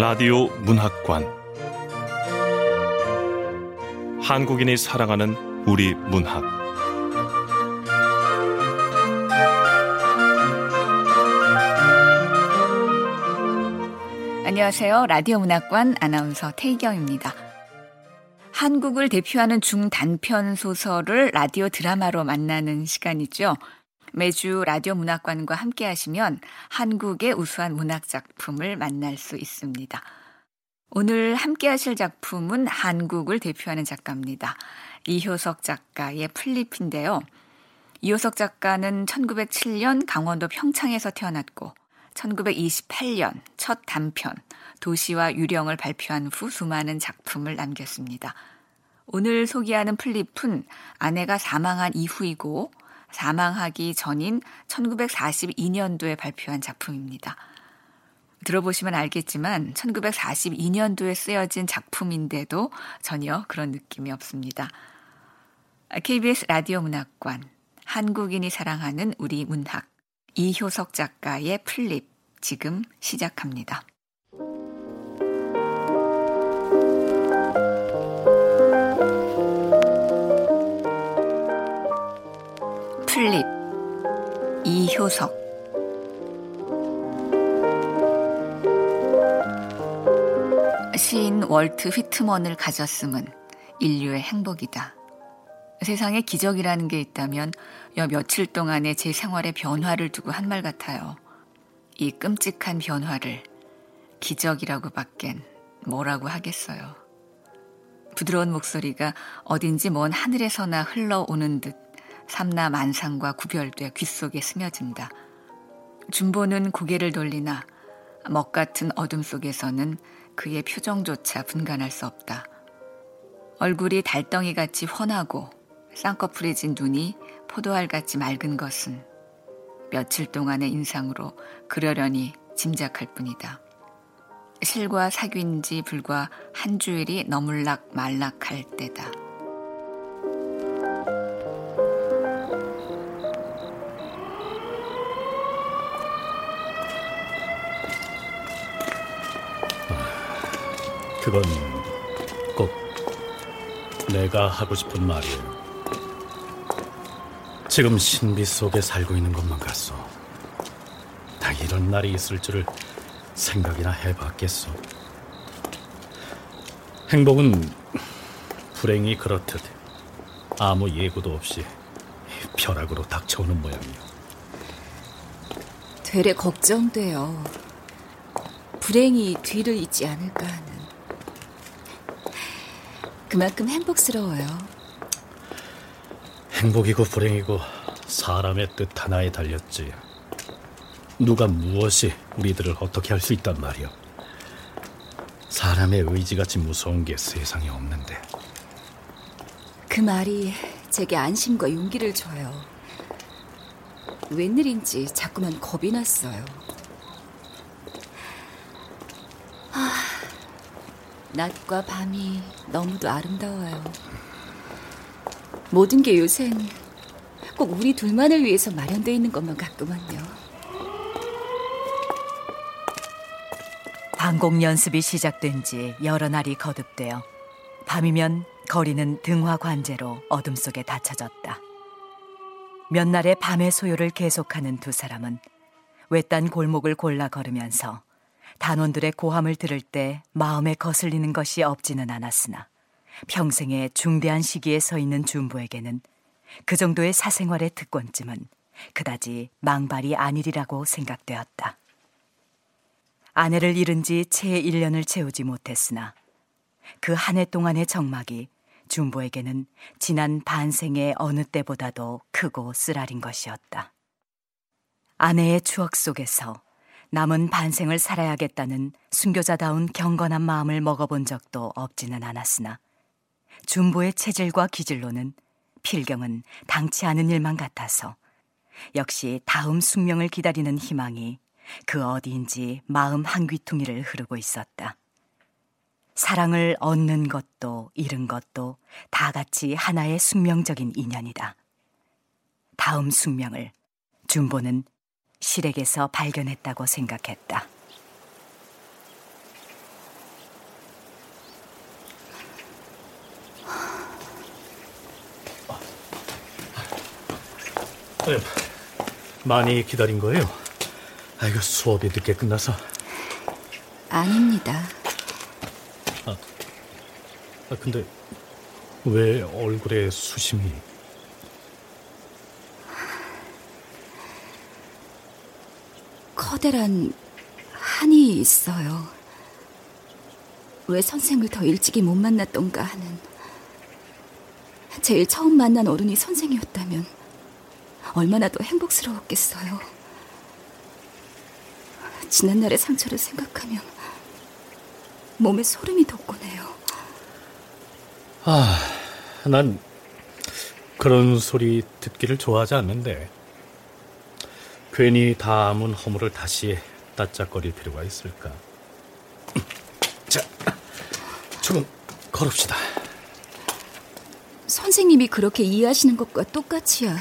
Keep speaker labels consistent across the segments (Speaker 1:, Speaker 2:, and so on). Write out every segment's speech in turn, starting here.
Speaker 1: 라디오 문학관 한국인이 사랑하는 우리 문학.
Speaker 2: 안녕하세요. 라디오 문학관 아나운서 태희경입니다. 한국을 대표하는 중단편 소설을 라디오 드라마로 만나는 시간이죠. 매주 라디오 문학관과 함께 하시면 한국의 우수한 문학 작품을 만날 수 있습니다. 오늘 함께 하실 작품은 한국을 대표하는 작가입니다. 이효석 작가의 플립인데요. 이효석 작가는 1907년 강원도 평창에서 태어났고 1928년 첫 단편 도시와 유령을 발표한 후 수많은 작품을 남겼습니다. 오늘 소개하는 플립은 아내가 사망한 이후이고 사망하기 전인 1942년도에 발표한 작품입니다. 들어보시면 알겠지만 1942년도에 쓰여진 작품인데도 전혀 그런 느낌이 없습니다. KBS 라디오 문학관, 한국인이 사랑하는 우리 문학, 이효석 작가의 풀잎, 지금 시작합니다. 풀잎, 이효석 시인 월트 휘트먼을 가졌음은 인류의 행복이다. 세상에 기적이라는 게 있다면 여 며칠 동안의 제 생활의 변화를 두고 한 말 같아요. 이 끔찍한 변화를 기적이라고 밖엔 뭐라고 하겠어요. 부드러운 목소리가 어딘지 먼 하늘에서나 흘러오는 듯 삼나 만상과 구별돼 귓속에 스며든다. 준보는 고개를 돌리나 먹 같은 어둠 속에서는 그의 표정조차 분간할 수 없다. 얼굴이 달덩이같이 훤하고 쌍꺼풀해진 눈이 포도알같이 맑은 것은 며칠 동안의 인상으로 그러려니 짐작할 뿐이다. 실과 사귄 지 불과 한 주일이 너물락 말락할 때다.
Speaker 3: 그건 꼭 내가 하고 싶은 말이에요. 지금 신비 속에 살고 있는 것만 같소. 다 이런 날이 있을 줄을 생각이나 해봤겠소. 행복은 불행이 그렇듯 아무 예고도 없이 벼락으로 닥쳐오는 모양이요.
Speaker 4: 되레 걱정돼요. 불행이 뒤를 잇지 않을까 하는. 그만큼 행복스러워요.
Speaker 3: 행복이고 불행이고 사람의 뜻 하나에 달렸지. 누가 무엇이 우리들을 어떻게 할 수 있단 말이오. 사람의 의지같이 무서운 게 세상에 없는데.
Speaker 4: 그 말이 제게 안심과 용기를 줘요. 웬일인지 자꾸만 겁이 났어요. 낮과 밤이 너무도 아름다워요. 모든 게 요샌 꼭 우리 둘만을 위해서 마련되어 있는 것만 같구만요.
Speaker 5: 방공 연습이 시작된 지 여러 날이 거듭되어 밤이면 거리는 등화 관제로 어둠 속에 닫혀졌다. 몇 날의 밤의 소요를 계속하는 두 사람은 외딴 골목을 골라 걸으면서 단원들의 고함을 들을 때 마음에 거슬리는 것이 없지는 않았으나 평생의 중대한 시기에 서 있는 준부에게는 그 정도의 사생활의 특권쯤은 그다지 망발이 아니리라고 생각되었다. 아내를 잃은 지 채 1년을 채우지 못했으나 그 한 해 동안의 정막이 준보에게는 지난 반생의 어느 때보다도 크고 쓰라린 것이었다. 아내의 추억 속에서 남은 반생을 살아야겠다는 순교자다운 경건한 마음을 먹어본 적도 없지는 않았으나 준보의 체질과 기질로는 필경은 당치 않은 일만 같아서 역시 다음 숙명을 기다리는 희망이 그 어디인지 마음 한 귀퉁이를 흐르고 있었다. 사랑을 얻는 것도 잃은 것도 다 같이 하나의 숙명적인 인연이다. 다음 숙명을 준보는 실에게서 발견했다고 생각했다.
Speaker 3: 네, 많이 기다린 거예요? 아이고 수업이 늦게 끝나서.
Speaker 4: 아닙니다.
Speaker 3: 아, 아 근데 왜 얼굴에 수심이?
Speaker 4: 커다란 한이 있어요. 왜 선생을 더 일찍이 못 만났던가 하는. 제일 처음 만난 어른이 선생이었다면 얼마나 더 행복스러웠겠어요. 지난날의 상처를 생각하면 몸에 소름이 돋고네요.
Speaker 3: 아, 난 그런 소리 듣기를 좋아하지 않는데 괜히 담은 허물을 다시 따짝거릴 필요가 있을까? 자, 조금 걸읍시다.
Speaker 4: 선생님이 그렇게 이해하시는 것과 똑같이야.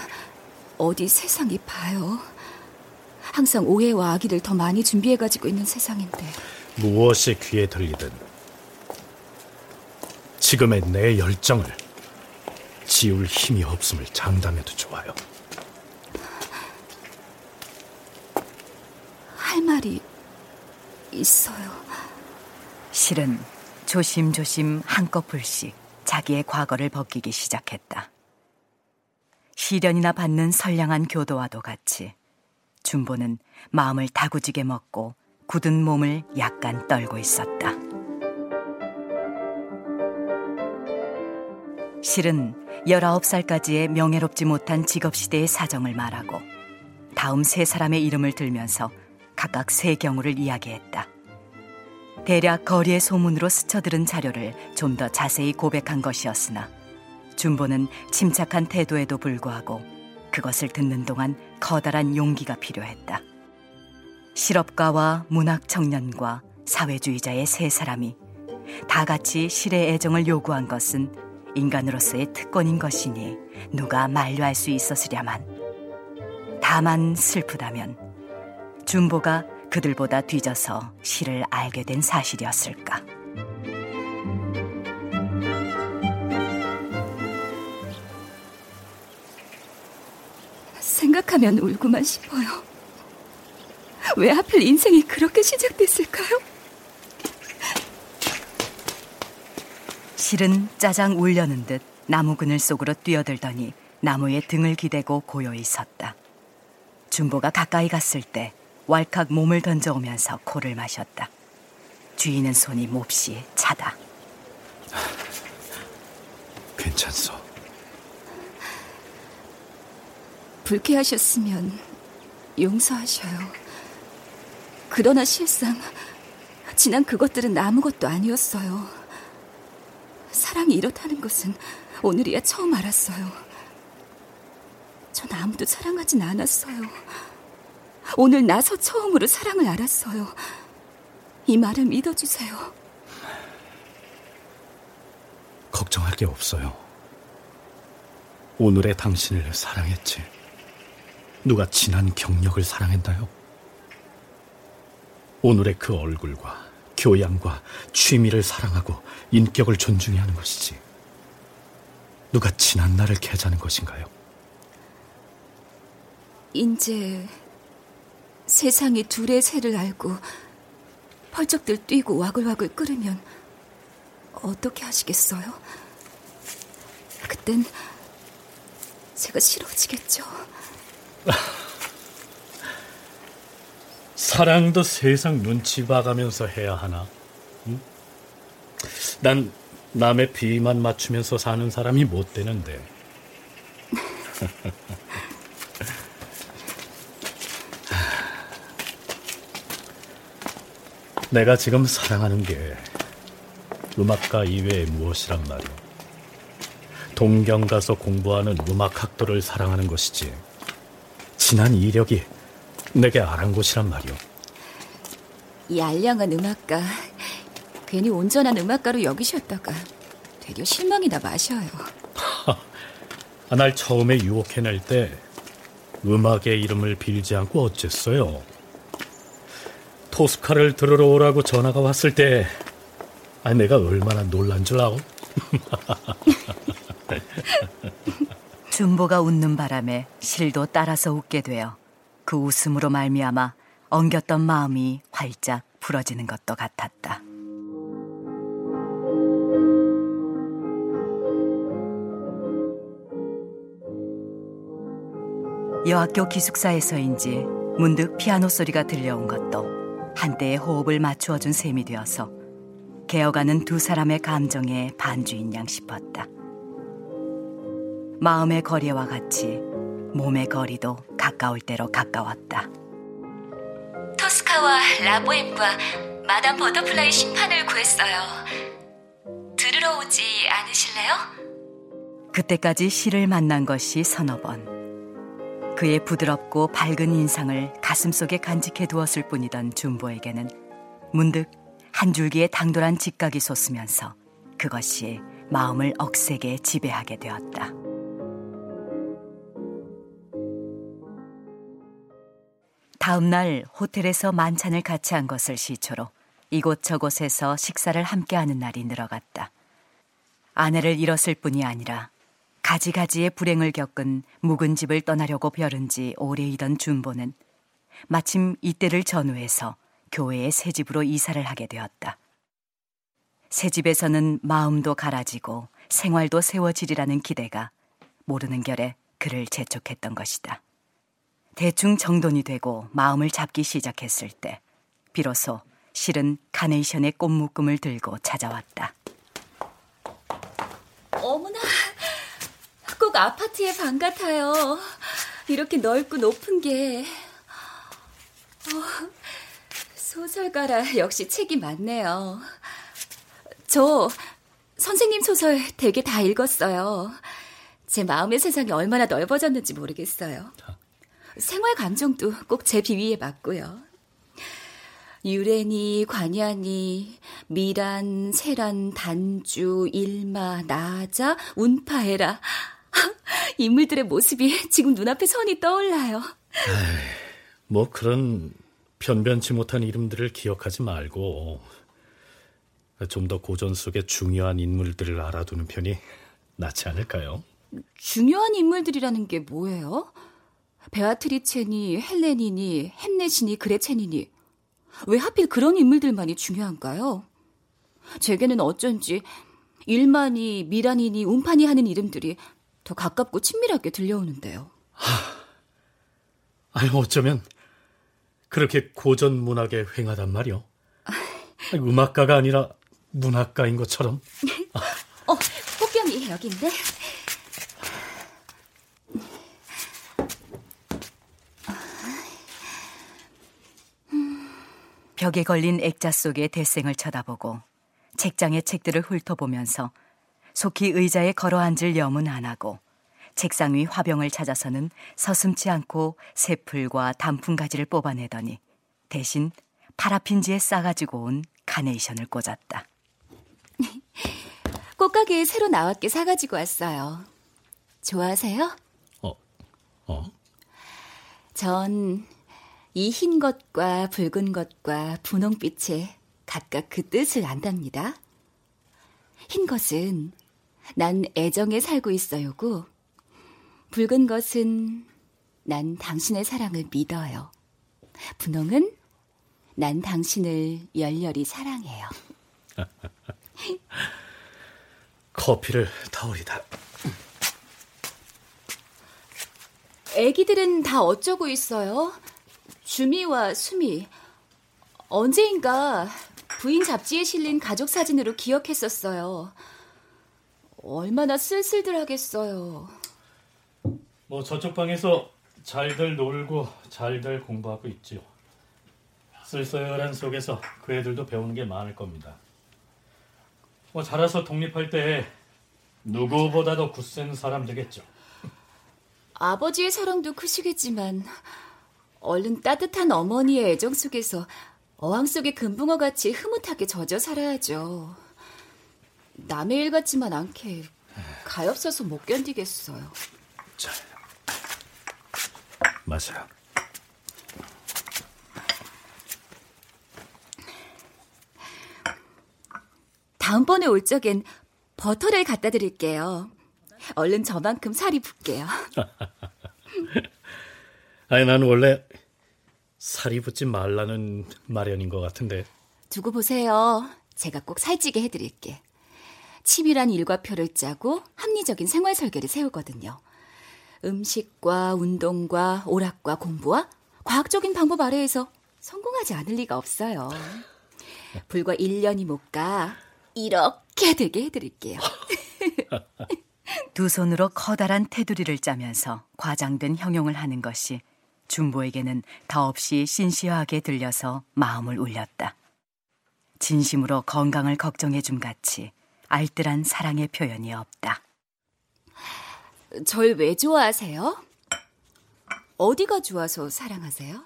Speaker 4: 어디 세상이 봐요. 항상 오해와 악의를 더 많이 준비해 가지고 있는 세상인데.
Speaker 3: 무엇이 귀에 들리든 지금의 내 열정을 지울 힘이 없음을 장담해도 좋아요.
Speaker 4: 말이 있어요.
Speaker 5: 실은 조심조심 한꺼풀씩 자기의 과거를 벗기기 시작했다. 시련이나 받는 선량한 교도와도 같이 준보는 마음을 다구지게 먹고 굳은 몸을 약간 떨고 있었다. 실은 19살까지의 명예롭지 못한 직업시대의 사정을 말하고 다음 세 사람의 이름을 들면서 각각 세 경우를 이야기했다. 대략 거리의 소문으로 스쳐들은 자료를 좀 더 자세히 고백한 것이었으나 준보는 침착한 태도에도 불구하고 그것을 듣는 동안 커다란 용기가 필요했다. 실업가와 문학 청년과 사회주의자의 세 사람이 다 같이 실의 애정을 요구한 것은 인간으로서의 특권인 것이니 누가 만류할 수 있었으랴만. 다만 슬프다면 준보가 그들보다 뒤져서 실을 알게 된 사실이었을까.
Speaker 4: 생각하면 울고만 싶어요. 왜 하필 인생이 그렇게 시작됐을까요?
Speaker 5: 실은 짜장 울려는 듯 나무 그늘 속으로 뛰어들더니 나무에 등을 기대고 고요히 섰다. 준보가 가까이 갔을 때 왈칵 몸을 던져오면서 코를 마셨다. 쥐이는 손이 몹시 차다.
Speaker 3: 괜찮소.
Speaker 4: 불쾌하셨으면 용서하셔요. 그러나 실상 지난 그것들은 아무것도 아니었어요. 사랑이 이렇다는 것은 오늘이야 처음 알았어요. 전 아무도 사랑하진 않았어요. 오늘 나서 처음으로 사랑을 알았어요. 이 말을 믿어주세요.
Speaker 3: 걱정할 게 없어요. 오늘의 당신을 사랑했지. 누가 지난 경력을 사랑했나요? 오늘의 그 얼굴과 교양과 취미를 사랑하고 인격을 존중해야 하는 것이지. 누가 지난 날을 계자는 것인가요?
Speaker 4: 이제 세상이 둘의 새를 알고 펄쩍들 뛰고 와글와글 끓으면 어떻게 하시겠어요? 그땐 제가 싫어지겠죠.
Speaker 3: 사랑도 세상 눈치 봐가면서 해야 하나? 응? 난 남의 비만 맞추면서 사는 사람이 못 되는데. 내가 지금 사랑하는 게 음악가 이외에 무엇이란 말이오. 동경 가서 공부하는 음악 학도를 사랑하는 것이지. 진한 이력이 내게 아랑곳이란 말이오.
Speaker 4: 이 알량한 음악가, 괜히 온전한 음악가로 여기셨다가 되려 실망이나 마셔요.
Speaker 3: 날 처음에 유혹해낼 때 음악의 이름을 빌지 않고 어쨌어요. 토스카를 들으러 오라고 전화가 왔을 때 아, 내가 얼마나 놀란 줄 아오?
Speaker 5: 준보가 웃는 바람에 실도 따라서 웃게 되어 그 웃음으로 말미암아 엉겼던 마음이 활짝 풀어지는 것도 같았다. 여학교 기숙사에서인지 문득 피아노 소리가 들려온 것도 한때의 호흡을 맞추어 준 셈이 되어서 개어가는 두 사람의 감정에 반주인 양 싶었다. 마음의 거리와 같이 몸의 거리도 가까울 대로 가까웠다.
Speaker 4: 토스카와 라보엠과 마담 버터플라이 신판을 구했어요. 들으러 오지 않으실래요?
Speaker 5: 그때까지 실을 만난 것이 서너 번. 그의 부드럽고 밝은 인상을 가슴속에 간직해 두었을 뿐이던 준보에게는 문득 한 줄기의 당돌한 직각이 솟으면서 그것이 마음을 억세게 지배하게 되었다. 다음 날 호텔에서 만찬을 같이 한 것을 시초로 이곳저곳에서 식사를 함께하는 날이 늘어갔다. 아내를 잃었을 뿐이 아니라 가지가지의 불행을 겪은 묵은 집을 떠나려고 벼른 지 오래이던 준보는 마침 이때를 전후해서 교회의 새 집으로 이사를 하게 되었다. 새 집에서는 마음도 갈아지고 생활도 세워지리라는 기대가 모르는 결에 그를 재촉했던 것이다. 대충 정돈이 되고 마음을 잡기 시작했을 때 비로소 실은 카네이션의 꽃묶음을 들고 찾아왔다.
Speaker 4: 어머나, 꼭 아파트의 방 같아요. 이렇게 넓고 높은 게. 어, 소설가라 역시 책이 많네요. 저 선생님 소설 되게 다 읽었어요. 제 마음의 세상이 얼마나 넓어졌는지 모르겠어요. 생활 감정도 꼭 제 비위에 맞고요. 유래니, 관야니, 미란, 세란, 단주, 일마, 나자, 운파해라. 인물들의 모습이 지금 눈앞에 선이 떠올라요.
Speaker 3: 에이, 뭐 그런 변변치 못한 이름들을 기억하지 말고 좀 더 고전 속의 중요한 인물들을 알아두는 편이 낫지 않을까요?
Speaker 4: 중요한 인물들이라는 게 뭐예요? 베아트리체니, 헬레니니, 햄넷이니, 그레첸이니 왜 하필 그런 인물들만이 중요한가요? 제게는 어쩐지 일만이, 미란이니, 운판이 하는 이름들이 더 가깝고 친밀하게 들려오는데요. 하,
Speaker 3: 아니 어쩌면 그렇게 고전 문학에 횡하단 말이오. 음악가가 아니라 문학가인 것처럼.
Speaker 4: 어, 꽃병이 여기 있네.
Speaker 5: 벽에 걸린 액자 속의 대생을 쳐다보고 책장의 책들을 훑어보면서 속히 의자에 걸어 앉을 염은 안 하고 책상 위 화병을 찾아서는 서슴지 않고 새풀과 단풍가지를 뽑아내더니 대신 파라핀지에 싸가지고 온 카네이션을 꽂았다.
Speaker 4: 꽃가게에 새로 나왔게 사가지고 왔어요. 좋아하세요?
Speaker 3: 어, 어?
Speaker 4: 전 이 흰 것과 붉은 것과 분홍빛에 각각 그 뜻을 안답니다. 흰 것은 난 애정에 살고 있어요고, 붉은 것은 난 당신의 사랑을 믿어요. 분홍은 난 당신을 열렬히 사랑해요.
Speaker 3: 커피를 타오리다.
Speaker 4: 애기들은 다 어쩌고 있어요? 주미와 수미. 언제인가 부인 잡지에 실린 가족 사진으로 기억했었어요. 얼마나 쓸쓸들 하겠어요.
Speaker 3: 뭐 저쪽 방에서 잘들 놀고 잘들 공부하고 있지요. 쓸쓸한 속에서 그 애들도 배우는 게 많을 겁니다. 뭐 자라서 독립할 때 누구보다도 굳센 사람 되겠죠.
Speaker 4: 아버지의 사랑도 크시겠지만 얼른 따뜻한 어머니의 애정 속에서 어항 속의 금붕어 같이 흐뭇하게 젖어 살아야죠. 남의 일 같지만 않게 가엾어서 못 견디겠어요.
Speaker 3: 자, 마셔.
Speaker 4: 다음번에 올 적엔 버터를 갖다 드릴게요. 얼른 저만큼 살이 붙게요.
Speaker 3: 아니, 난 원래 살이 붙지 말라는 마련인 것 같은데.
Speaker 4: 두고 보세요. 제가 꼭 살찌게 해드릴게. 치밀한 일과표를 짜고 합리적인 생활 설계를 세우거든요. 음식과 운동과 오락과 공부와 과학적인 방법 아래에서 성공하지 않을 리가 없어요. 불과 1년이 못 가 이렇게 되게 해드릴게요.
Speaker 5: 두 손으로 커다란 테두리를 짜면서 과장된 형용을 하는 것이 준보에게는 더없이 신시하게 들려서 마음을 울렸다. 진심으로 건강을 걱정해 줌 같이 알뜰한 사랑의 표현이 없다.
Speaker 4: 절 왜 좋아하세요? 어디가 좋아서 사랑하세요?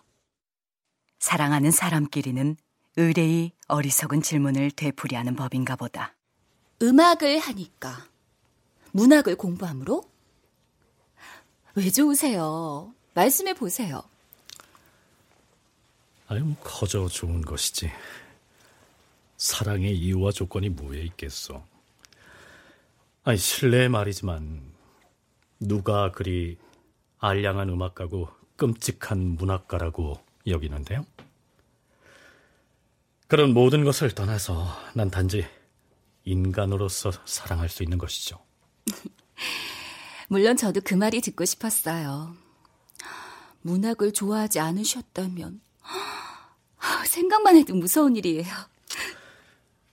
Speaker 5: 사랑하는 사람끼리는 의뢰의 어리석은 질문을 되풀이하는 법인가 보다.
Speaker 4: 음악을 하니까. 문학을 공부함으로? 왜 좋으세요? 말씀해 보세요.
Speaker 3: 아유, 뭐 커져 좋은 것이지. 사랑의 이유와 조건이 뭐에 있겠어. 아니, 실례 말이지만, 누가 그리 알량한 음악가고 끔찍한 문학가라고 여기는데요? 그런 모든 것을 떠나서 난 단지 인간으로서 사랑할 수 있는 것이죠.
Speaker 4: 물론 저도 그 말이 듣고 싶었어요. 문학을 좋아하지 않으셨다면 생각만 해도 무서운 일이에요.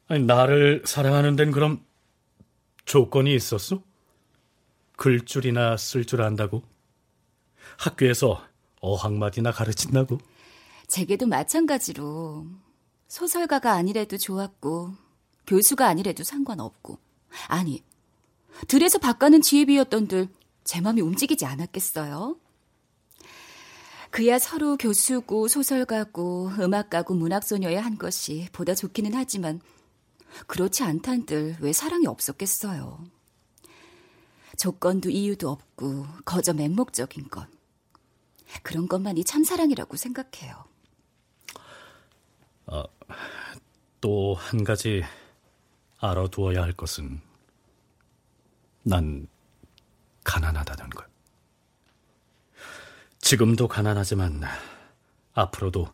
Speaker 3: 아니, 나를 사랑하는 데는 그럼 조건이 있었어? 글 줄이나 쓸 줄 안다고? 학교에서 어학마디나 가르친다고?
Speaker 4: 제게도 마찬가지로 소설가가 아니래도 좋았고 교수가 아니래도 상관없고 아니 들에서 바가는 지혜비였던들 제 맘이 움직이지 않았겠어요? 그야 서로 교수고 소설가고 음악가고 문학소녀야 한 것이 보다 좋기는 하지만 그렇지 않단들 왜 사랑이 없었겠어요? 조건도 이유도 없고 거저 맹목적인 것. 그런 것만이 참사랑이라고 생각해요.
Speaker 3: 어, 또한 가지 알아두어야 할 것은 난 가난하다는 것. 지금도 가난하지만 앞으로도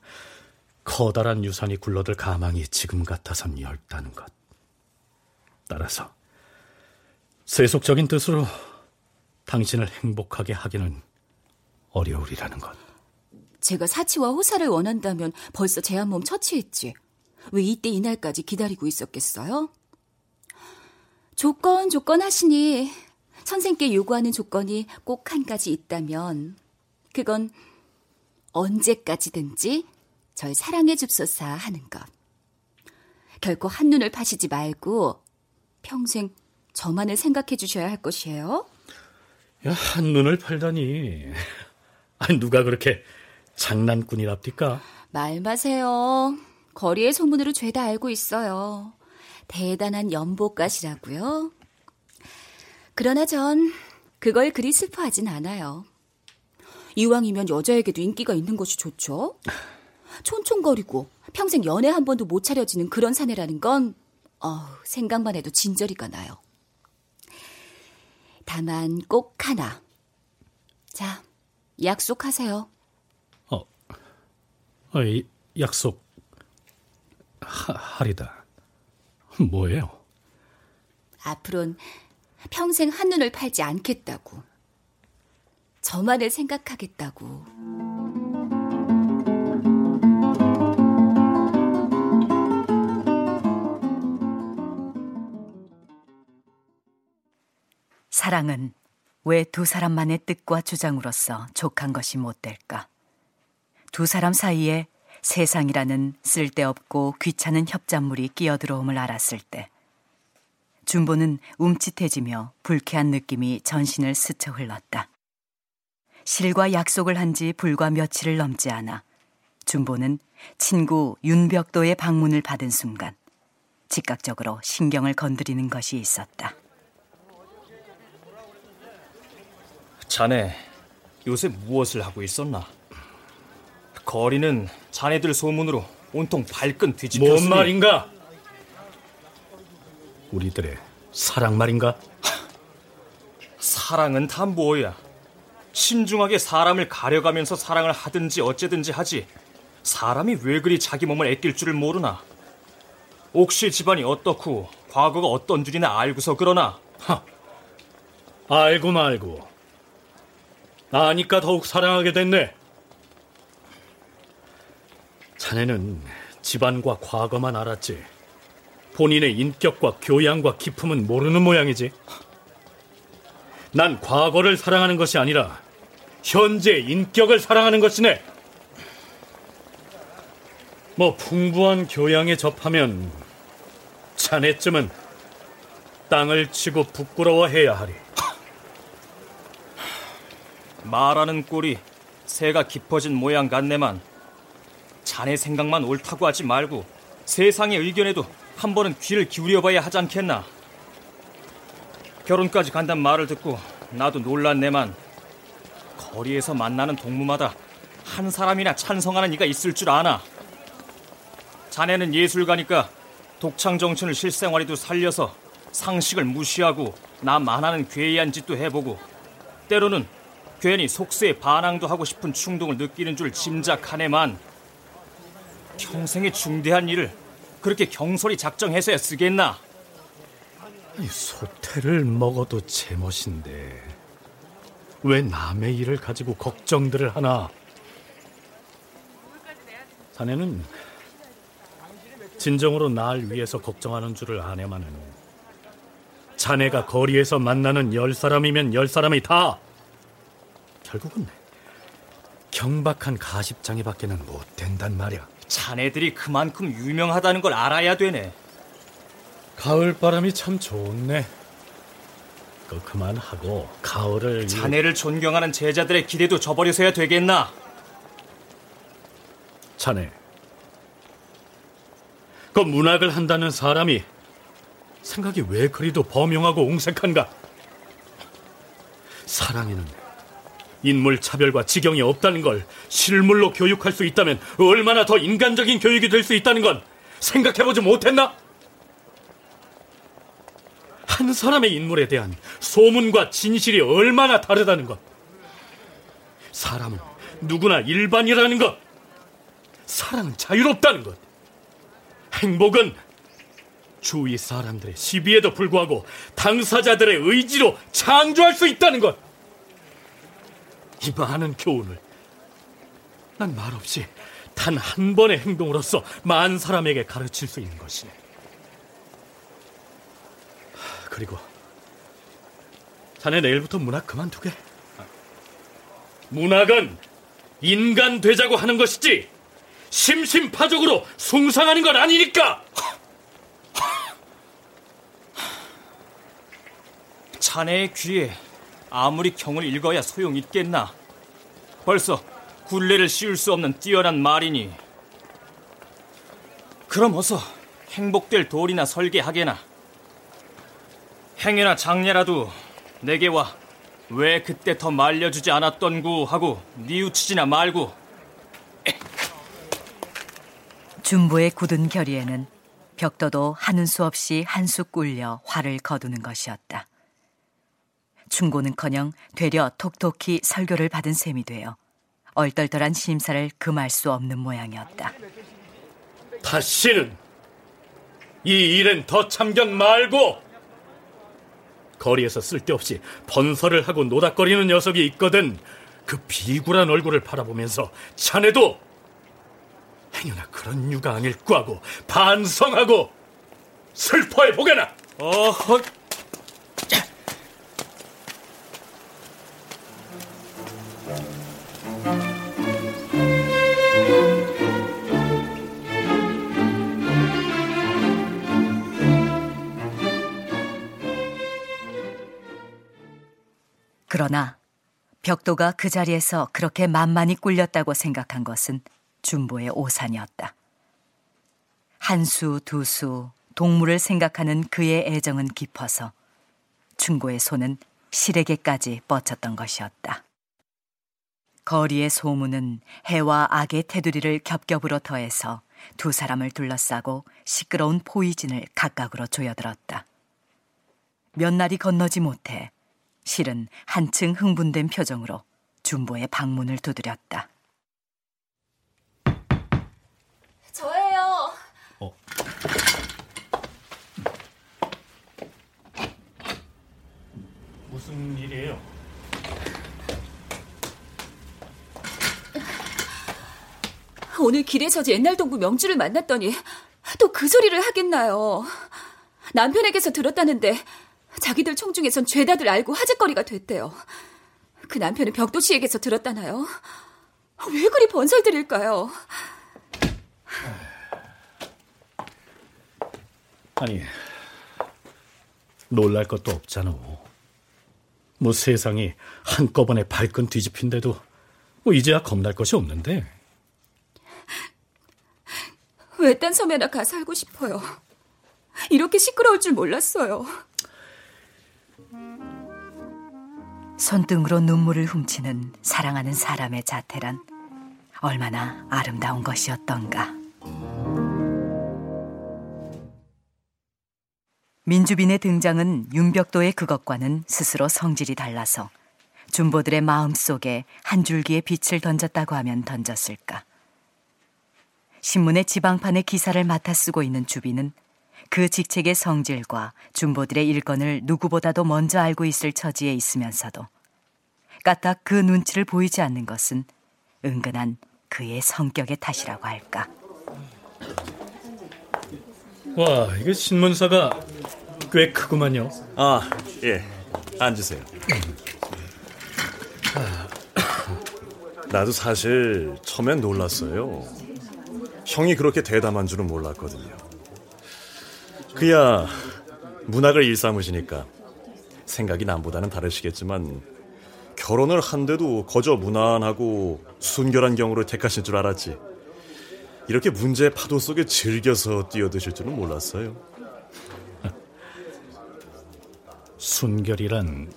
Speaker 3: 커다란 유산이 굴러들 가망이 지금 같아선 열다는 것. 따라서 세속적인 뜻으로 당신을 행복하게 하기는 어려우리라는 것.
Speaker 4: 제가 사치와 호사를 원한다면 벌써 제 한 몸 처치했지. 왜 이때 이날까지 기다리고 있었겠어요? 조건, 조건 하시니 선생께 요구하는 조건이 꼭 한 가지 있다면 그건 언제까지든지 절 사랑해 줍소사 하는 것. 결코 한눈을 파시지 말고 평생 저만을 생각해 주셔야 할 것이에요.
Speaker 3: 야, 한눈을 팔다니. 아니, 누가 그렇게 장난꾼이랍니까?
Speaker 4: 말 마세요. 거리의 소문으로 죄다 알고 있어요. 대단한 연복가시라고요. 그러나 전 그걸 그리 슬퍼하진 않아요. 이왕이면 여자에게도 인기가 있는 것이 좋죠. 촌촌거리고 평생 연애 한 번도 못 차려지는 그런 사내라는 건 어, 생각만 해도 진저리가 나요. 다만 꼭 하나. 자, 약속하세요.
Speaker 3: 어, 어 이, 약속 하, 하리다. 뭐예요?
Speaker 4: 앞으론 평생 한눈을 팔지 않겠다고. 저만을 생각하겠다고.
Speaker 5: 사랑은 왜 두 사람만의 뜻과 주장으로서 족한 것이 못 될까? 두 사람 사이에 세상이라는 쓸데없고 귀찮은 협잡물이 끼어들어옴을 알았을 때 준보는 움찔해지며 불쾌한 느낌이 전신을 스쳐 흘렀다. 실과 약속을 한 지 불과 며칠을 넘지 않아 준보는 친구 윤벽도의 방문을 받은 순간 즉각적으로 신경을 건드리는 것이 있었다.
Speaker 6: 자네 요새 무엇을 하고 있었나? 거리는 자네들 소문으로 온통 발끈 뒤집혔으니
Speaker 3: 뭔 말인가? 우리들의 사랑 말인가?
Speaker 6: 사랑은 다 뭐야? 신중하게 사람을 가려가면서 사랑을 하든지 어째든지 하지 사람이 왜 그리 자기 몸을 아낄 줄을 모르나? 옥시 집안이 어떻고 과거가 어떤 줄이나 알고서 그러나
Speaker 3: 하, 알고 말고 아니까 더욱 사랑하게 됐네. 자네는 집안과 과거만 알았지. 본인의 인격과 교양과 기품은 모르는 모양이지. 난 과거를 사랑하는 것이 아니라 현재 인격을 사랑하는 것이네. 뭐 풍부한 교양에 접하면 자네쯤은 땅을 치고 부끄러워해야 하리.
Speaker 6: 말하는 꼴이 새가 깊어진 모양 같네만 자네 생각만 옳다고 하지 말고 세상의 의견에도 한 번은 귀를 기울여봐야 하지 않겠나. 결혼까지 간단 말을 듣고 나도 놀랐네만 거리에서 만나는 동무마다 한 사람이나 찬성하는 이가 있을 줄 아나. 자네는 예술가니까 독창 정신을 실생활에도 살려서 상식을 무시하고 나만 하는 괴이한 짓도 해보고 때로는 괜히 속세에 반항도 하고 싶은 충동을 느끼는 줄 짐작하네만 평생의 중대한 일을 그렇게 경솔히 작정해서야 쓰겠나?
Speaker 3: 이 소태를 먹어도 제멋인데 왜 남의 일을 가지고 걱정들을 하나? 자네는 진정으로 날 위해서 걱정하는 줄을 아네마는 자네가 거리에서 만나는 열 사람이면 열 사람이 다 결국은 경박한 가십장애밖에는 못 된단 말이야.
Speaker 6: 자네들이 그만큼 유명하다는 걸 알아야 되네.
Speaker 3: 가을 바람이 참 좋네. 그 그만하고 가을을
Speaker 6: 자네를 존경하는 제자들의 기대도 저버려서야 되겠나?
Speaker 3: 자네. 그 문학을 한다는 사람이 생각이 왜 그리도 범용하고 옹색한가? 사랑에는 인물 차별과 지경이 없다는 걸 실물로 교육할 수 있다면 얼마나 더 인간적인 교육이 될 수 있다는 건 생각해보지 못했나? 한 사람의 인물에 대한 소문과 진실이 얼마나 다르다는 것. 사람은 누구나 일반이라는 것. 사랑은 자유롭다는 것. 행복은 주위 사람들의 시비에도 불구하고 당사자들의 의지로 창조할 수 있다는 것. 이 많은 교훈을 난 말없이 단 한 번의 행동으로서 만 사람에게 가르칠 수 있는 것이네. 그리고 자네 내일부터 문학 그만두게. 문학은 인간 되자고 하는 것이지 심심파적으로 숭상하는 건 아니니까.
Speaker 6: 자네의 귀에 아무리 경을 읽어야 소용 있겠나? 벌써 굴레를 씌울 수 없는 뛰어난 말이니. 그럼 어서 행복될 돌이나 설계하게나. 행여나 장례라도 내게 와. 왜 그때 더 말려주지 않았던구 하고 뉘우치지나 말고.
Speaker 5: 준보의 굳은 결의에는 벽도도 하는 수 없이 한수 꿀려 화를 거두는 것이었다. 충고는커녕 되려 톡톡히 설교를 받은 셈이 되어 얼떨떨한 심사를 금할 수 없는 모양이었다.
Speaker 3: 다시는 이 일엔 더 참견 말고 거리에서 쓸데없이 번설을 하고 노닥거리는 녀석이 있거든 그 비굴한 얼굴을 바라보면서 자네도 행여나 그런 유가 아닐까 하고 반성하고 슬퍼해 보게나
Speaker 6: 어허
Speaker 5: 그러나 벽도가 그 자리에서 그렇게 만만히 꿀렸다고 생각한 것은 준보의 오산이었다. 한 수, 두 수, 동물을 생각하는 그의 애정은 깊어서 충고의 손은 실에게까지 뻗쳤던 것이었다. 거리의 소문은 해와 악의 테두리를 겹겹으로 더해서 두 사람을 둘러싸고 시끄러운 포이진을 각각으로 조여들었다. 몇 날이 건너지 못해 실은 한층 흥분된 표정으로 준보의 방문을 두드렸다.
Speaker 4: 저예요.
Speaker 3: 어. 무슨 일이에요?
Speaker 4: 오늘 길에서 옛날 동부 명주를 만났더니 또 그 소리를 하겠나요. 남편에게서 들었다는데 자기들 총 중에선 죄다들 알고 화제거리가 됐대요. 그 남편은 벽도 씨에게서 들었다나요? 왜 그리 번설들일까요?
Speaker 3: 아니, 놀랄 것도 없잖아. 뭐 세상이 한꺼번에 발끈 뒤집힌데도 뭐 이제야 겁날 것이 없는데.
Speaker 4: 외딴 섬에나 가 살고 싶어요. 이렇게 시끄러울 줄 몰랐어요.
Speaker 5: 손등으로 눈물을 훔치는 사랑하는 사람의 자태란 얼마나 아름다운 것이었던가. 민주빈의 등장은 윤벽도의 그것과는 스스로 성질이 달라서 준보들의 마음 속에 한 줄기의 빛을 던졌다고 하면 던졌을까. 신문의 지방판의 기사를 맡아 쓰고 있는 주빈은 그 직책의 성질과 준보들의 일건을 누구보다도 먼저 알고 있을 처지에 있으면서도 까딱 그 눈치를 보이지 않는 것은 은근한 그의 성격의 탓이라고 할까.
Speaker 3: 와, 이게 신문사가 꽤 크구만요.
Speaker 7: 아, 예. 앉으세요. 나도 사실 처음엔 놀랐어요. 형이 그렇게 대담한 줄은 몰랐거든요. 그야 문학을 일삼으시니까 생각이 남보다는 다르시겠지만 결혼을 한데도 거저 무난하고 순결한 경우를 택하실 줄 알았지. 이렇게 문제의 파도 속에 즐겨서 뛰어드실 줄은 몰랐어요.
Speaker 3: 순결이란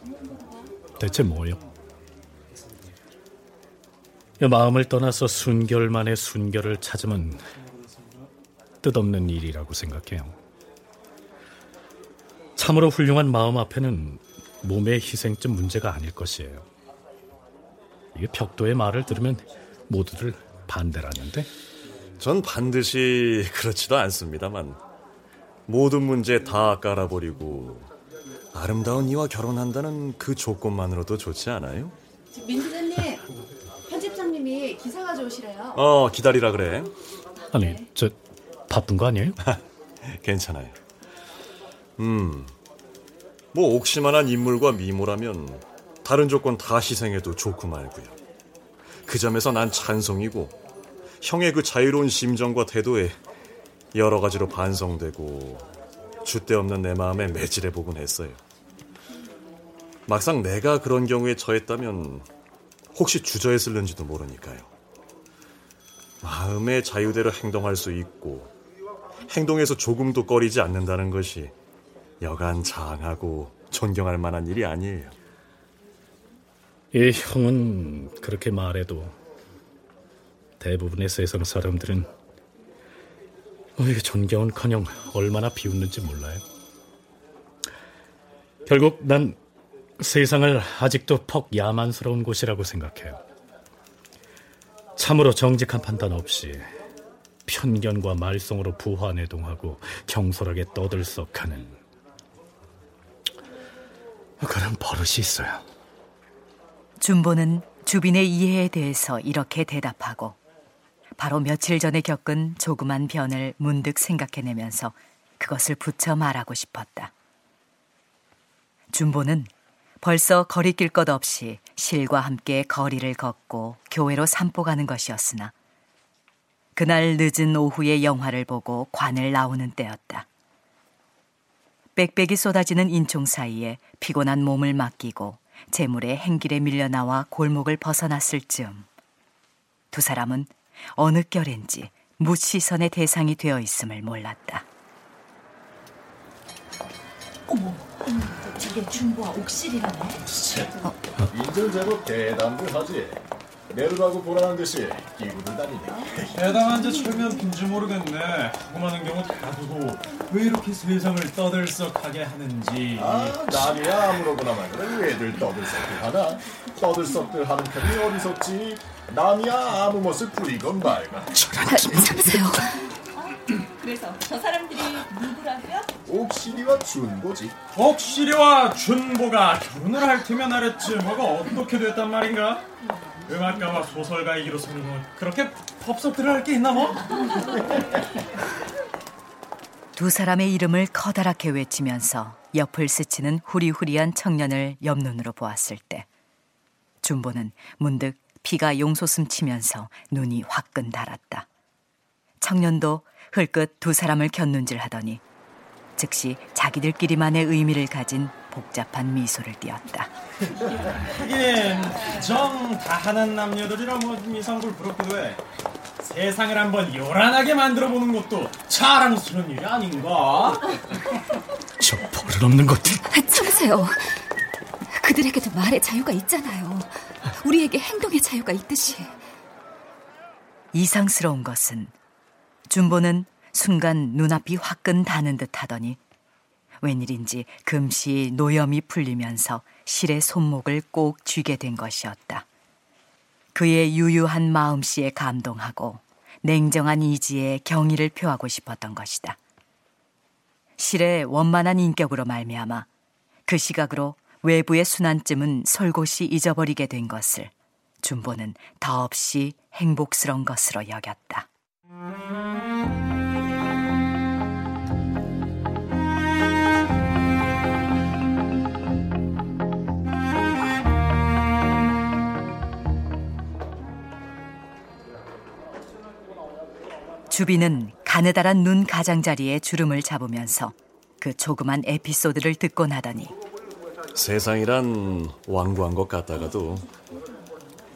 Speaker 3: 대체 뭐요? 마음을 떠나서 순결만의 순결을 찾으면 뜻없는 일이라고 생각해요. 참으로 훌륭한 마음 앞에는 몸의 희생쯤 문제가 아닐 것이에요. 이게 벽도의 말을 들으면 모두들 반대라는데?
Speaker 7: 전 반드시 그렇지도 않습니다만 모든 문제 다 깔아버리고 아름다운 이와 결혼한다는 그 조건만으로도 좋지 않아요?
Speaker 8: 민주사님, 편집장님이 기사 가져오시래요.
Speaker 7: 어, 기다리라 그래.
Speaker 3: 아니, 저 바쁜 거 아니에요?
Speaker 7: 괜찮아요. 음, 뭐 옥시만한 인물과 미모라면 다른 조건 다 희생해도 좋고 말고요. 그 점에서 난 찬성이고 형의 그 자유로운 심정과 태도에 여러 가지로 반성되고 줏대 없는 내 마음에 매질해 보곤 했어요. 막상 내가 그런 경우에 처했다면 혹시 주저했을는지도 모르니까요. 마음의 자유대로 행동할 수 있고 행동에서 조금도 꺼리지 않는다는 것이 여간 장하고 존경할 만한 일이 아니에요.
Speaker 3: 이 형은 그렇게 말해도 대부분의 세상 사람들은 어, 존경은커녕 얼마나 비웃는지 몰라요. 결국 난 세상을 아직도 퍽 야만스러운 곳이라고 생각해요. 참으로 정직한 판단 없이 편견과 말썽으로 부화내동하고 경솔하게 떠들썩하는 그런 버릇이 있어요.
Speaker 5: 준보는 주빈의 이해에 대해서 이렇게 대답하고 바로 며칠 전에 겪은 조그만 변을 문득 생각해내면서 그것을 붙여 말하고 싶었다. 준보는 벌써 거리낄 것 없이 실과 함께 거리를 걷고 교회로 산보 가는 것이었으나 그날 늦은 오후에 영화를 보고 관을 나오는 때였다. 빽빽이 쏟아지는 인총 사이에 피곤한 몸을 맡기고 재물의 행길에 밀려나와 골목을 벗어났을 즈음 두 사람은 어느 결인지 무시선의 대상이 되어 있음을 몰랐다.
Speaker 4: 어머, 저게 중보와 옥실이라네.
Speaker 9: 어. 인전 제법 대담부하지. 내르라고 보라는 듯이 끼고들 다니네.
Speaker 10: 대담한지 철면 빈지 모르겠네. 하고 많은 경우 다 두고 왜 이렇게 세상을 떠들썩하게 하는지.
Speaker 9: 아, 남이야 아무로구나만 그래 왜들 떠들썩들 하나? 떠들썩들 하는 편이 어디섰지? 남이야 아무 멋을 부리건 말건.
Speaker 4: 참으세요.
Speaker 8: 그래서 저 사람들이 누구라고요?
Speaker 9: 옥시리와 준보지.
Speaker 10: 옥시리와 준보가 결혼을 할 테면 알았지 뭐가 어떻게 됐단 말인가? 음악가와 소설가이기로서는 뭐 그렇게 법석들을 할 게 있나 뭐?
Speaker 5: 두 사람의 이름을 커다랗게 외치면서 옆을 스치는 후리후리한 청년을 옆눈으로 보았을 때 준보는 문득 피가 용솟음 치면서 눈이 화끈 달았다. 청년도 흘끗 두 사람을 곁눈질 하더니 즉시 자기들끼리만의 의미를 가진 복잡한 미소를 띄었다.
Speaker 10: 하긴 정 다 하는 남녀들이라 뭐 미상불 부럽기도 해. 세상을 한번 요란하게 만들어 보는 것도 자랑스러운 일이 아닌가?
Speaker 3: 저 버릇없는 것들.
Speaker 4: 참으세요. 그들에게도 말의 자유가 있잖아요. 우리에게 행동의 자유가 있듯이.
Speaker 5: 이상스러운 것은 준보는 순간 눈앞이 화끈 다는 듯 하더니 웬일인지 금시 노염이 풀리면서 실의 손목을 꼭 쥐게 된 것이었다. 그의 유유한 마음씨에 감동하고 냉정한 이지에 경의를 표하고 싶었던 것이다. 실의 원만한 인격으로 말미암아 그 시각으로 외부의 순환쯤은 솔곳이 잊어버리게 된 것을 준보는 더없이 행복스러운 것으로 여겼다. 주비는 가느다란 눈 가장자리에 주름을 잡으면서 그 조그만 에피소드를 듣곤 하더니
Speaker 7: 세상이란 완고한 것 같다가도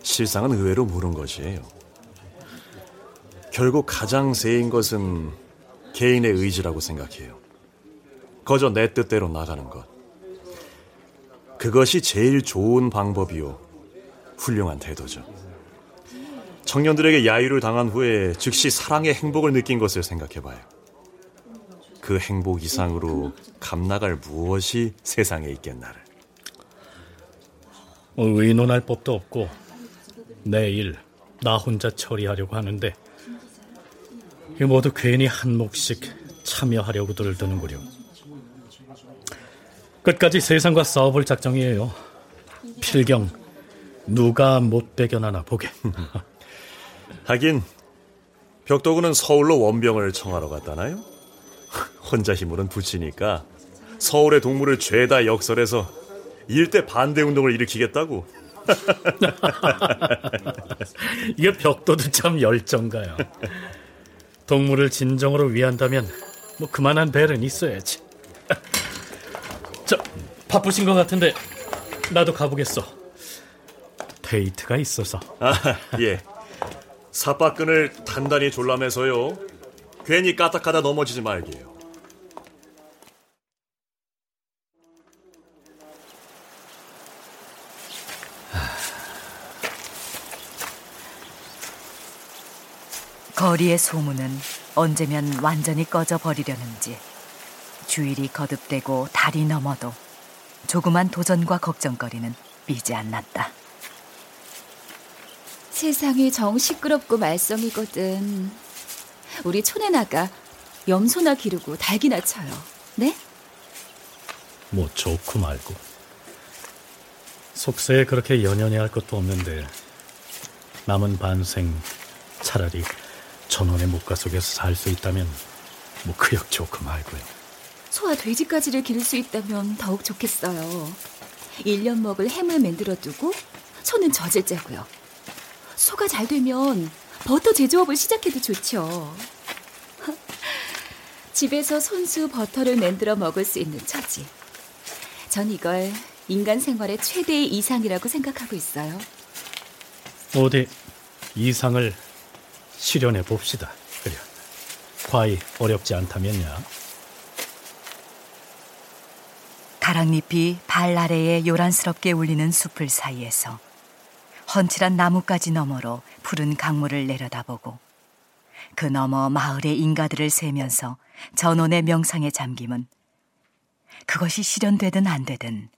Speaker 7: 실상은 의외로 무른 것이에요. 결국 가장 세인 것은 개인의 의지라고 생각해요. 거저 내 뜻대로 나가는 것. 그것이 제일 좋은 방법이요. 훌륭한 태도죠. 청년들에게 야유를 당한 후에 즉시 사랑의 행복을 느낀 것을 생각해봐요. 그 행복 이상으로 감나갈 무엇이 세상에 있겠나를.
Speaker 3: 뭐 의논할 법도 없고 내일 나 혼자 처리하려고 하는데 이 모두 괜히 한 몫씩 참여하려고들 드는구려. 끝까지 세상과 싸워볼 작정이에요. 필경 누가 못 배겨나나 보게.
Speaker 7: 하긴 벽도구는 서울로 원병을 청하러 갔다나요? 혼자 힘으로는 붙이니까 서울의 동물을 죄다 역설해서 일대 반대 운동을 일으키겠다고.
Speaker 3: 이게 벽도도 참 열정가요. 동물을 진정으로 위한다면 뭐 그만한 배는 있어야지. 저 바쁘신 것 같은데 나도 가보겠어. 데이트가 있어서.
Speaker 7: 아, 예. 사빠끈을 단단히 졸라매서요. 괜히 까딱하다 넘어지지 말게요.
Speaker 5: 거리의 소문은 언제면 완전히 꺼져 버리려는지 주일이 거듭되고 달이 넘어도 조그만 도전과 걱정거리는 삐지 않났다.
Speaker 4: 세상이 정 시끄럽고 말썽이거든. 우리 촌에 나가 염소나 기르고 닭이나 쳐요. 네?
Speaker 3: 뭐 좋고 말고 속세에 그렇게 연연해 할 것도 없는데 남은 반생 차라리 전원의 목가 속에서 살 수 있다면 뭐 그역 좋고 말고요.
Speaker 4: 소와 돼지까지를 기를 수 있다면 더욱 좋겠어요. 1년 먹을 햄을 만들어 두고 소는 젖을 째고요. 소가 잘 되면 버터 제조업을 시작해도 좋죠. 집에서 손수 버터를 만들어 먹을 수 있는 처지. 전 이걸 인간 생활의 최대의 이상이라고 생각하고 있어요.
Speaker 3: 어디 이상을 실현해 봅시다. 그래. 과히 어렵지 않다면야.
Speaker 5: 가랑잎이 발 아래에 요란스럽게 울리는 숲을 사이에서 헌칠한 나뭇가지 너머로 푸른 강물을 내려다보고 그 너머 마을의 인가들을 세면서 전원의 명상에 잠김은 그것이 실현되든 안 되든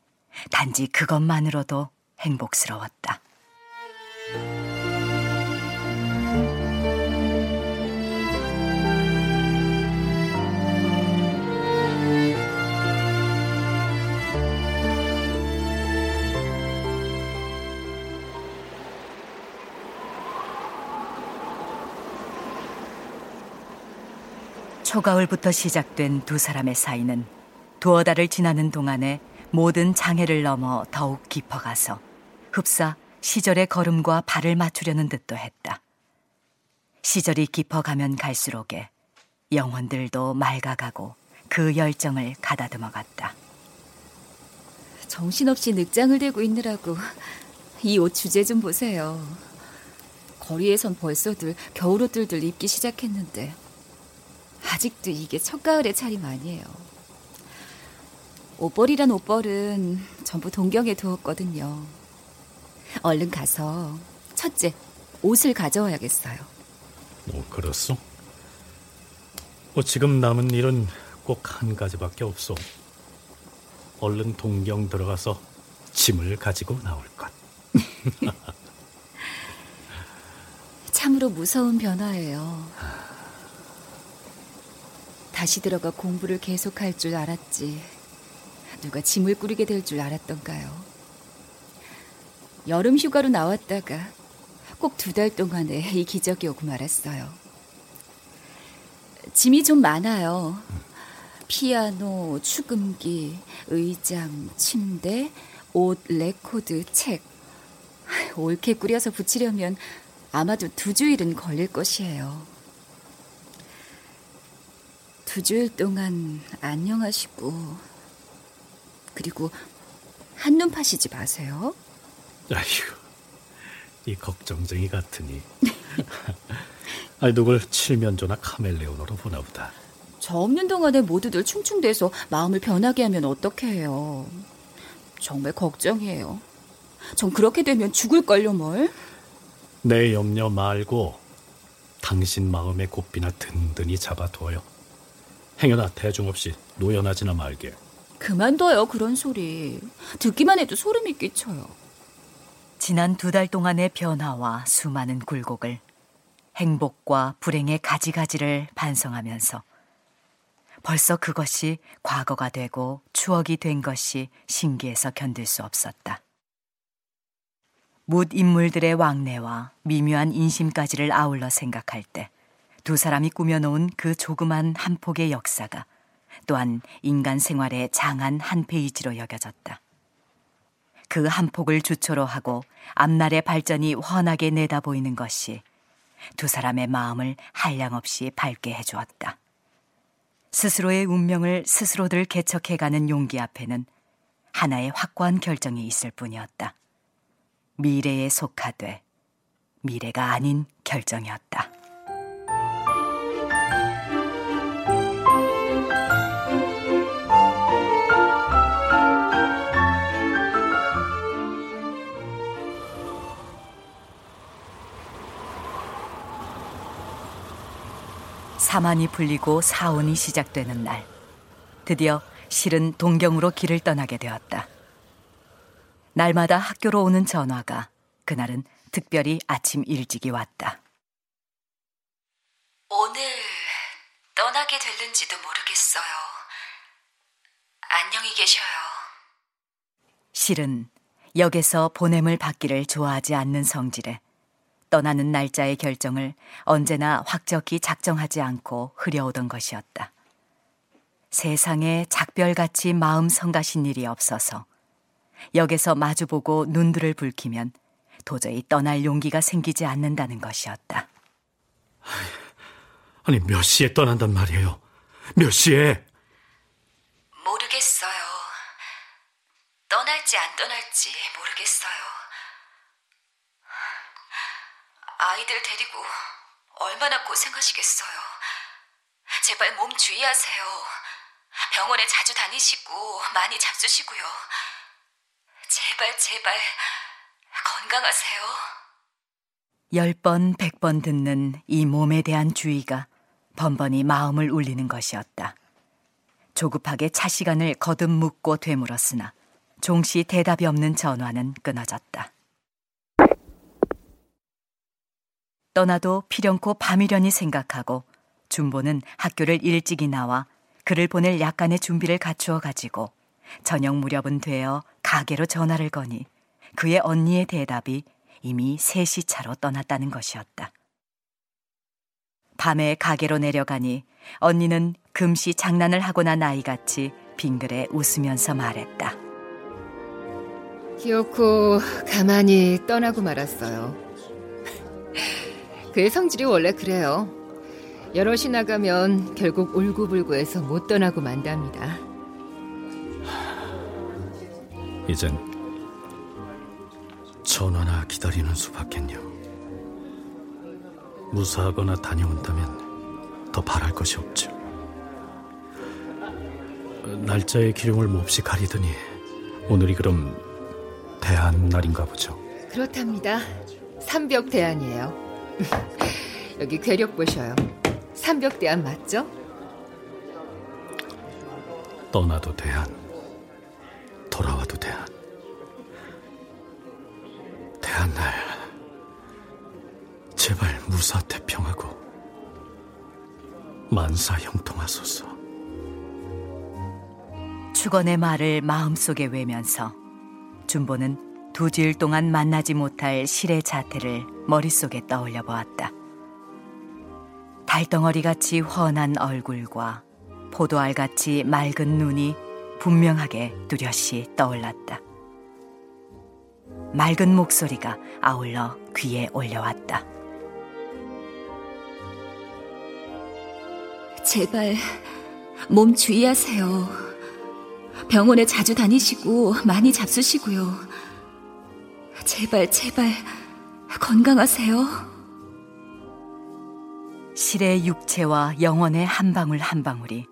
Speaker 5: 단지 그것만으로도 행복스러웠다. 초가을부터 시작된 두 사람의 사이는 두어 달을 지나는 동안에 모든 장애를 넘어 더욱 깊어가서 흡사 시절의 걸음과 발을 맞추려는 듯도 했다. 시절이 깊어가면 갈수록에 영혼들도 맑아가고 그 열정을 가다듬어 갔다.
Speaker 4: 정신없이 늑장을 대고 있느라고 이 옷 주제 좀 보세요. 거리에선 벌써들 겨울옷들들 입기 시작했는데 아직도 이게 첫가을의 차림 아니에요. 옷벌이란 옷벌은 전부 동경에 두었거든요. 얼른 가서 첫째 옷을 가져와야겠어요.
Speaker 3: 뭐 그렇소? 뭐 지금 남은 일은 꼭 한 가지밖에 없소. 얼른 동경 들어가서 짐을 가지고 나올 것.
Speaker 4: 참으로 무서운 변화예요. 다시 들어가 공부를 계속할 줄 알았지. 누가 짐을 꾸리게 될 줄 알았던가요? 여름 휴가로 나왔다가 꼭 두 달 동안에 이 기적이 오고 말았어요. 짐이 좀 많아요. 피아노, 축음기, 의장, 침대, 옷, 레코드, 책. 옳게 꾸려서 붙이려면 아마도 두 주일은 걸릴 것이에요. 두 주일 동안 안녕하시고 그리고 한눈 파시지 마세요.
Speaker 3: 아휴, 이 걱정쟁이 같으니. 아니 누굴 칠면조나 카멜레온으로 보나 보다.
Speaker 4: 저 없는 동안에 모두들 충충대서 마음을 변하게 하면 어떻게 해요? 정말 걱정이에요. 전 그렇게 되면 죽을걸요, 뭘?
Speaker 3: 내 염려 말고 당신 마음의 고삐나 든든히 잡아둬요. 행여나 대중 없이 노연하지나 말게.
Speaker 4: 그만둬요, 그런 소리. 듣기만 해도 소름이 끼쳐요.
Speaker 5: 지난 두 달 동안의 변화와 수많은 굴곡을 행복과 불행의 가지가지를 반성하면서 벌써 그것이 과거가 되고 추억이 된 것이 신기해서 견딜 수 없었다. 묻 인물들의 왕래와 미묘한 인심까지를 아울러 생각할 때 두 사람이 꾸며놓은 그 조그만 한 폭의 역사가 또한 인간 생활의 장한 한 페이지로 여겨졌다. 그 한 폭을 주초로 하고 앞날의 발전이 훤하게 내다 보이는 것이 두 사람의 마음을 한량없이 밝게 해주었다. 스스로의 운명을 스스로들 개척해가는 용기 앞에는 하나의 확고한 결정이 있을 뿐이었다. 미래에 속하되 미래가 아닌 결정이었다. 사만이 풀리고 사원이 시작되는 날, 드디어 실은 동경으로 길을 떠나게 되었다. 날마다 학교로 오는 전화가 그날은 특별히 아침 일찍이 왔다.
Speaker 4: 오늘 떠나게 될는지도 모르겠어요. 안녕히 계셔요.
Speaker 5: 실은 역에서 보냄을 받기를 좋아하지 않는 성질에 떠나는 날짜의 결정을 언제나 확적히 작정하지 않고 흐려오던 것이었다. 세상에 작별같이 마음 성가신 일이 없어서 역에서 마주보고 눈들을 붉히면 도저히 떠날 용기가 생기지 않는다는 것이었다.
Speaker 3: 아니 몇 시에 떠난단 말이에요? 몇 시에?
Speaker 4: 모르겠어요. 떠날지 떠날지 안 떠날지 모르겠어요. 아이들 데리고 얼마나 고생하시겠어요. 제발 몸 주의하세요. 병원에 자주 다니시고 많이 잡수시고요. 제발 제발 건강하세요.
Speaker 5: 열 번, 백 번 듣는 이 몸에 대한 주의가 번번이 마음을 울리는 것이었다. 조급하게 차 시간을 거듭 묻고 되물었으나 종시 대답이 없는 전화는 끊어졌다. 떠나도 필연코 밤이려니 생각하고 준보는 학교를 일찍이 나와 그를 보낼 약간의 준비를 갖추어 가지고 저녁 무렵은 되어 가게로 전화를 거니 그의 언니의 대답이 이미 3시 차로 떠났다는 것이었다. 밤에 가게로 내려가니 언니는 금시 장난을 하고 난 아이같이 빙그레 웃으면서 말했다.
Speaker 11: 기어코 가만히 떠나고 말았어요. 그의 성질이 원래 그래요. 여럿이 나가면 결국 울고불고해서 못 떠나고 만답니다.
Speaker 3: 이젠 전화나 기다리는 수밖엔요. 무사하거나 다녀온다면 더 바랄 것이 없죠. 날짜의 기룡을 몹시 가리더니 오늘이 그럼 대한 날인가 보죠.
Speaker 11: 그렇답니다. 삼벽 대안이에요. 여기 괴력 보셔요. 삼벽 대안 맞죠?
Speaker 3: 떠나도 대안, 돌아와도 대안. 대한날, 제발 무사 태평하고 만사 형통하소서.
Speaker 5: 축원의 말을 마음속에 외면서 준보는 두 주일 동안 만나지 못할 실의 자태를 머릿속에 떠올려 보았다. 달덩어리 같이 훤한 얼굴과 포도알 같이 맑은 눈이 분명하게 뚜렷이 떠올랐다. 맑은 목소리가 아울러 귀에 올려왔다.
Speaker 4: 제발 몸 주의하세요. 병원에 자주 다니시고 많이 잡수시고요. 제발 제발 건강하세요.
Speaker 5: 실의 육체와 영혼의 한 방울 한 방울이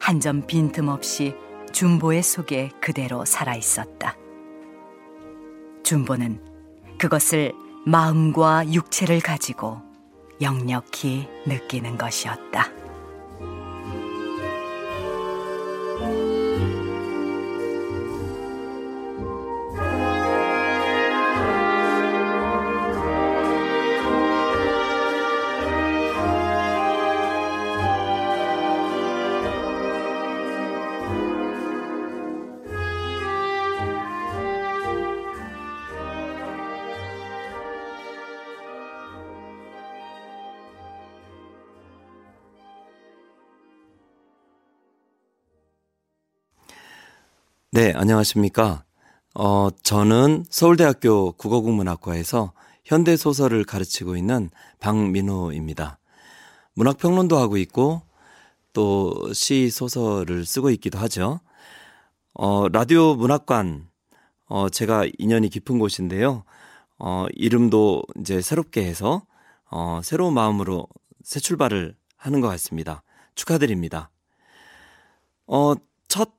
Speaker 5: 한 점 빈틈없이 준보의 속에 그대로 살아 있었다. 준보는 그것을 마음과 육체를 가지고 역력히 느끼는 것이었다.
Speaker 12: 네, 안녕하십니까. 어, 저는 서울대학교 국어국문학과에서 현대소설을 가르치고 있는 박민호입니다. 문학평론도 하고 있고, 또 시, 소설을 쓰고 있기도 하죠. 어, 라디오 문학관, 어, 제가 인연이 깊은 곳인데요. 어, 이름도 이제 새롭게 해서, 어, 새로운 마음으로 새 출발을 하는 것 같습니다. 축하드립니다. 어, 첫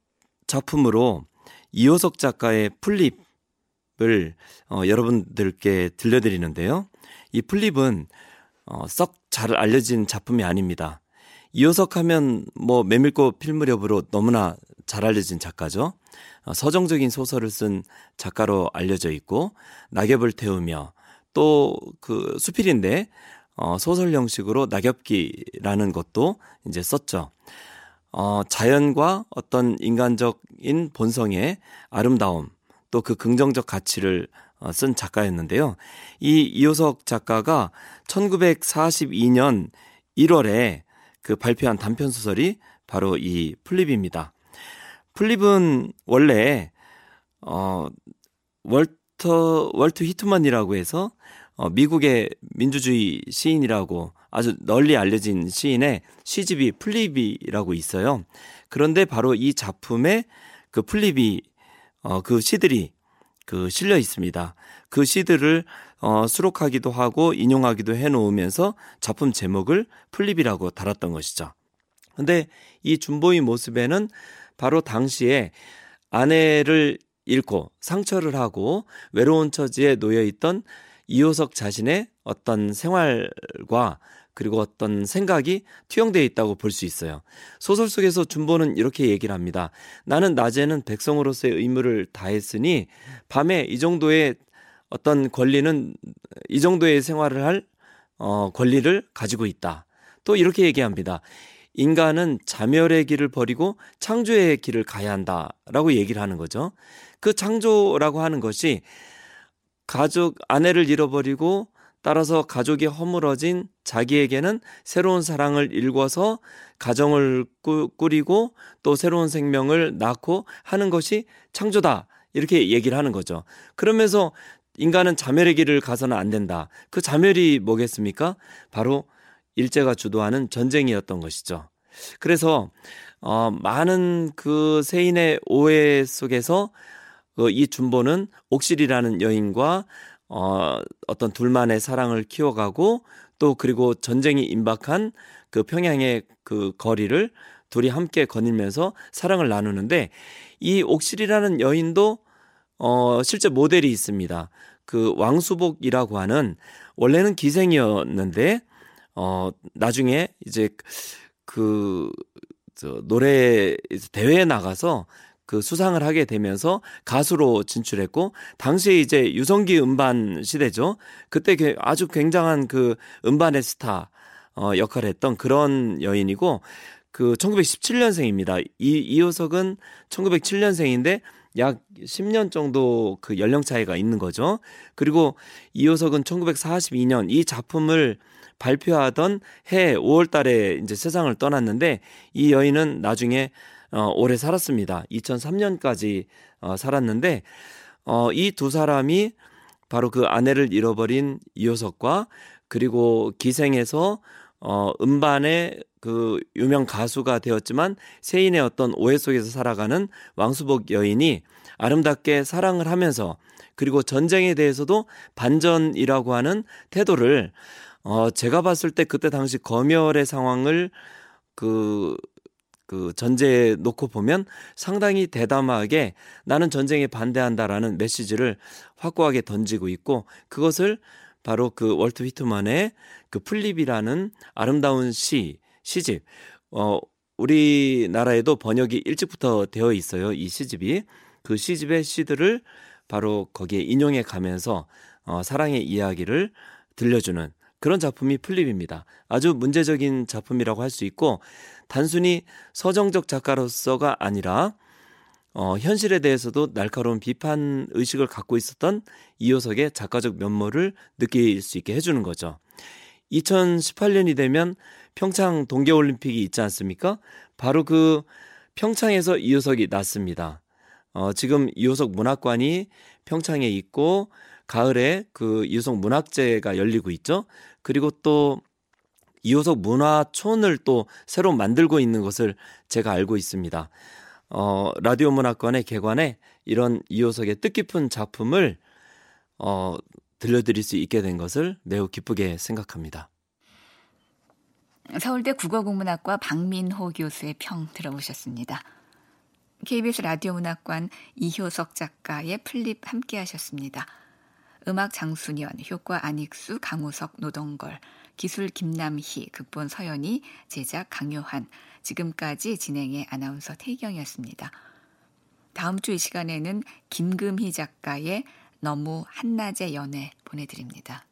Speaker 12: 작품으로 이호석 작가의 플립을 어, 여러분들께 들려드리는데요. 이 플립은 어, 썩 잘 알려진 작품이 아닙니다. 이호석 하면 뭐 메밀꽃 필 무렵으로 너무나 잘 알려진 작가죠. 어, 서정적인 소설을 쓴 작가로 알려져 있고 낙엽을 태우며 또 그 수필인데 어, 소설 형식으로 낙엽기라는 것도 이제 썼죠. 어, 자연과 어떤 인간적인 본성의 아름다움 또 그 긍정적 가치를 어, 쓴 작가였는데요. 이 이호석 작가가 1942년 1월에 그 발표한 단편 소설이 바로 이 플립입니다. 플립은 원래 어 월터 월트 휘트먼이라고 해서 어 미국의 민주주의 시인이라고 아주 널리 알려진 시인의 시집이 풀잎이라고 있어요. 그런데 바로 이 작품에 그 풀잎이 어, 그 시들이 그 실려 있습니다. 그 시들을 어, 수록하기도 하고 인용하기도 해 놓으면서 작품 제목을 풀잎이라고 달았던 것이죠. 근데 이 준보의 모습에는 바로 당시에 아내를 잃고 상처를 하고 외로운 처지에 놓여 있던 이호석 자신의 어떤 생활과 그리고 어떤 생각이 투영되어 있다고 볼 수 있어요. 소설 속에서 준보는 이렇게 얘기를 합니다. 나는 낮에는 백성으로서의 의무를 다했으니 밤에 이 정도의 어떤 권리는 이 정도의 생활을 할 어, 권리를 가지고 있다. 또 이렇게 얘기합니다. 인간은 자멸의 길을 버리고 창조의 길을 가야 한다라고 얘기를 하는 거죠. 그 창조라고 하는 것이 가족 아내를 잃어버리고 따라서 가족이 허물어진 자기에게는 새로운 사랑을 일궈서 가정을 꾸리고 또 새로운 생명을 낳고 하는 것이 창조다. 이렇게 얘기를 하는 거죠. 그러면서 인간은 자멸의 길을 가서는 안 된다. 그 자멸이 뭐겠습니까? 바로 일제가 주도하는 전쟁이었던 것이죠. 그래서 어, 많은 그 세인의 오해 속에서 그이 준보는 옥실이라는 여인과 어, 어떤 둘만의 사랑을 키워가고 또 그리고 전쟁이 임박한 그 평양의 그 거리를 둘이 함께 거닐면서 사랑을 나누는데 이 옥실이라는 여인도 어, 실제 모델이 있습니다. 그 왕수복이라고 하는 원래는 기생이었는데 어, 나중에 이제 그, 저, 노래 대회에 나가서 그 수상을 하게 되면서 가수로 진출했고 당시에 이제 유성기 음반 시대죠. 그때 아주 굉장한 그 음반의 스타 어 역할을 했던 그런 여인이고 그 1917년생입니다. 이 이효석은 1907년생인데 약 10년 정도 그 연령 차이가 있는 거죠. 그리고 이효석은 1942년 이 작품을 발표하던 해 5월 달에 이제 세상을 떠났는데 이 여인은 나중에 어, 오래 살았습니다. 2003년까지 어, 살았는데 어, 이 두 사람이 바로 그 아내를 잃어버린 이효석과 그리고 기생에서 어, 음반의 그 유명 가수가 되었지만 세인의 어떤 오해 속에서 살아가는 왕수복 여인이 아름답게 사랑을 하면서 그리고 전쟁에 대해서도 반전이라고 하는 태도를 어, 제가 봤을 때 그때 당시 검열의 상황을 그, 그 전제에 놓고 보면 상당히 대담하게 나는 전쟁에 반대한다라는 메시지를 확고하게 던지고 있고 그것을 바로 그 월트 휘트만의 그 풀잎이라는 아름다운 시, 시집, 어, 우리나라에도 번역이 일찍부터 되어 있어요. 이 시집이. 그 시집의 시들을 바로 거기에 인용해 가면서 어, 사랑의 이야기를 들려주는 그런 작품이 풀잎입니다. 아주 문제적인 작품이라고 할 수 있고 단순히 서정적 작가로서가 아니라 어, 현실에 대해서도 날카로운 비판 의식을 갖고 있었던 이효석의 작가적 면모를 느낄 수 있게 해주는 거죠. 2018년이 되면 평창 동계올림픽이 있지 않습니까? 바로 그 평창에서 이효석이 났습니다. 어, 지금 이효석 문학관이 평창에 있고 가을에 그 이효석 문학제가 열리고 있죠. 그리고 또 이호석 문화촌을 또 새로 만들고 있는 것을 제가 알고 있습니다. 어, 라디오 문학관의 개관에 이런 이효석의 뜻깊은 작품을 어, 들려드릴 수 있게 된 것을 매우 기쁘게 생각합니다.
Speaker 2: 서울대 국어국문학과 박민호 교수의 평 들어보셨습니다. KBS 라디오 문학관 이효석 작가의 풀잎 함께 하셨습니다. 음악 장순현, 효과 안익수, 강우석, 노동걸, 기술 김남희, 극본 서연이, 제작 강요한, 지금까지 진행의 아나운서 태경이었습니다. 다음 주 이 시간에는 김금희 작가의 너무 한낮의 연애 보내드립니다.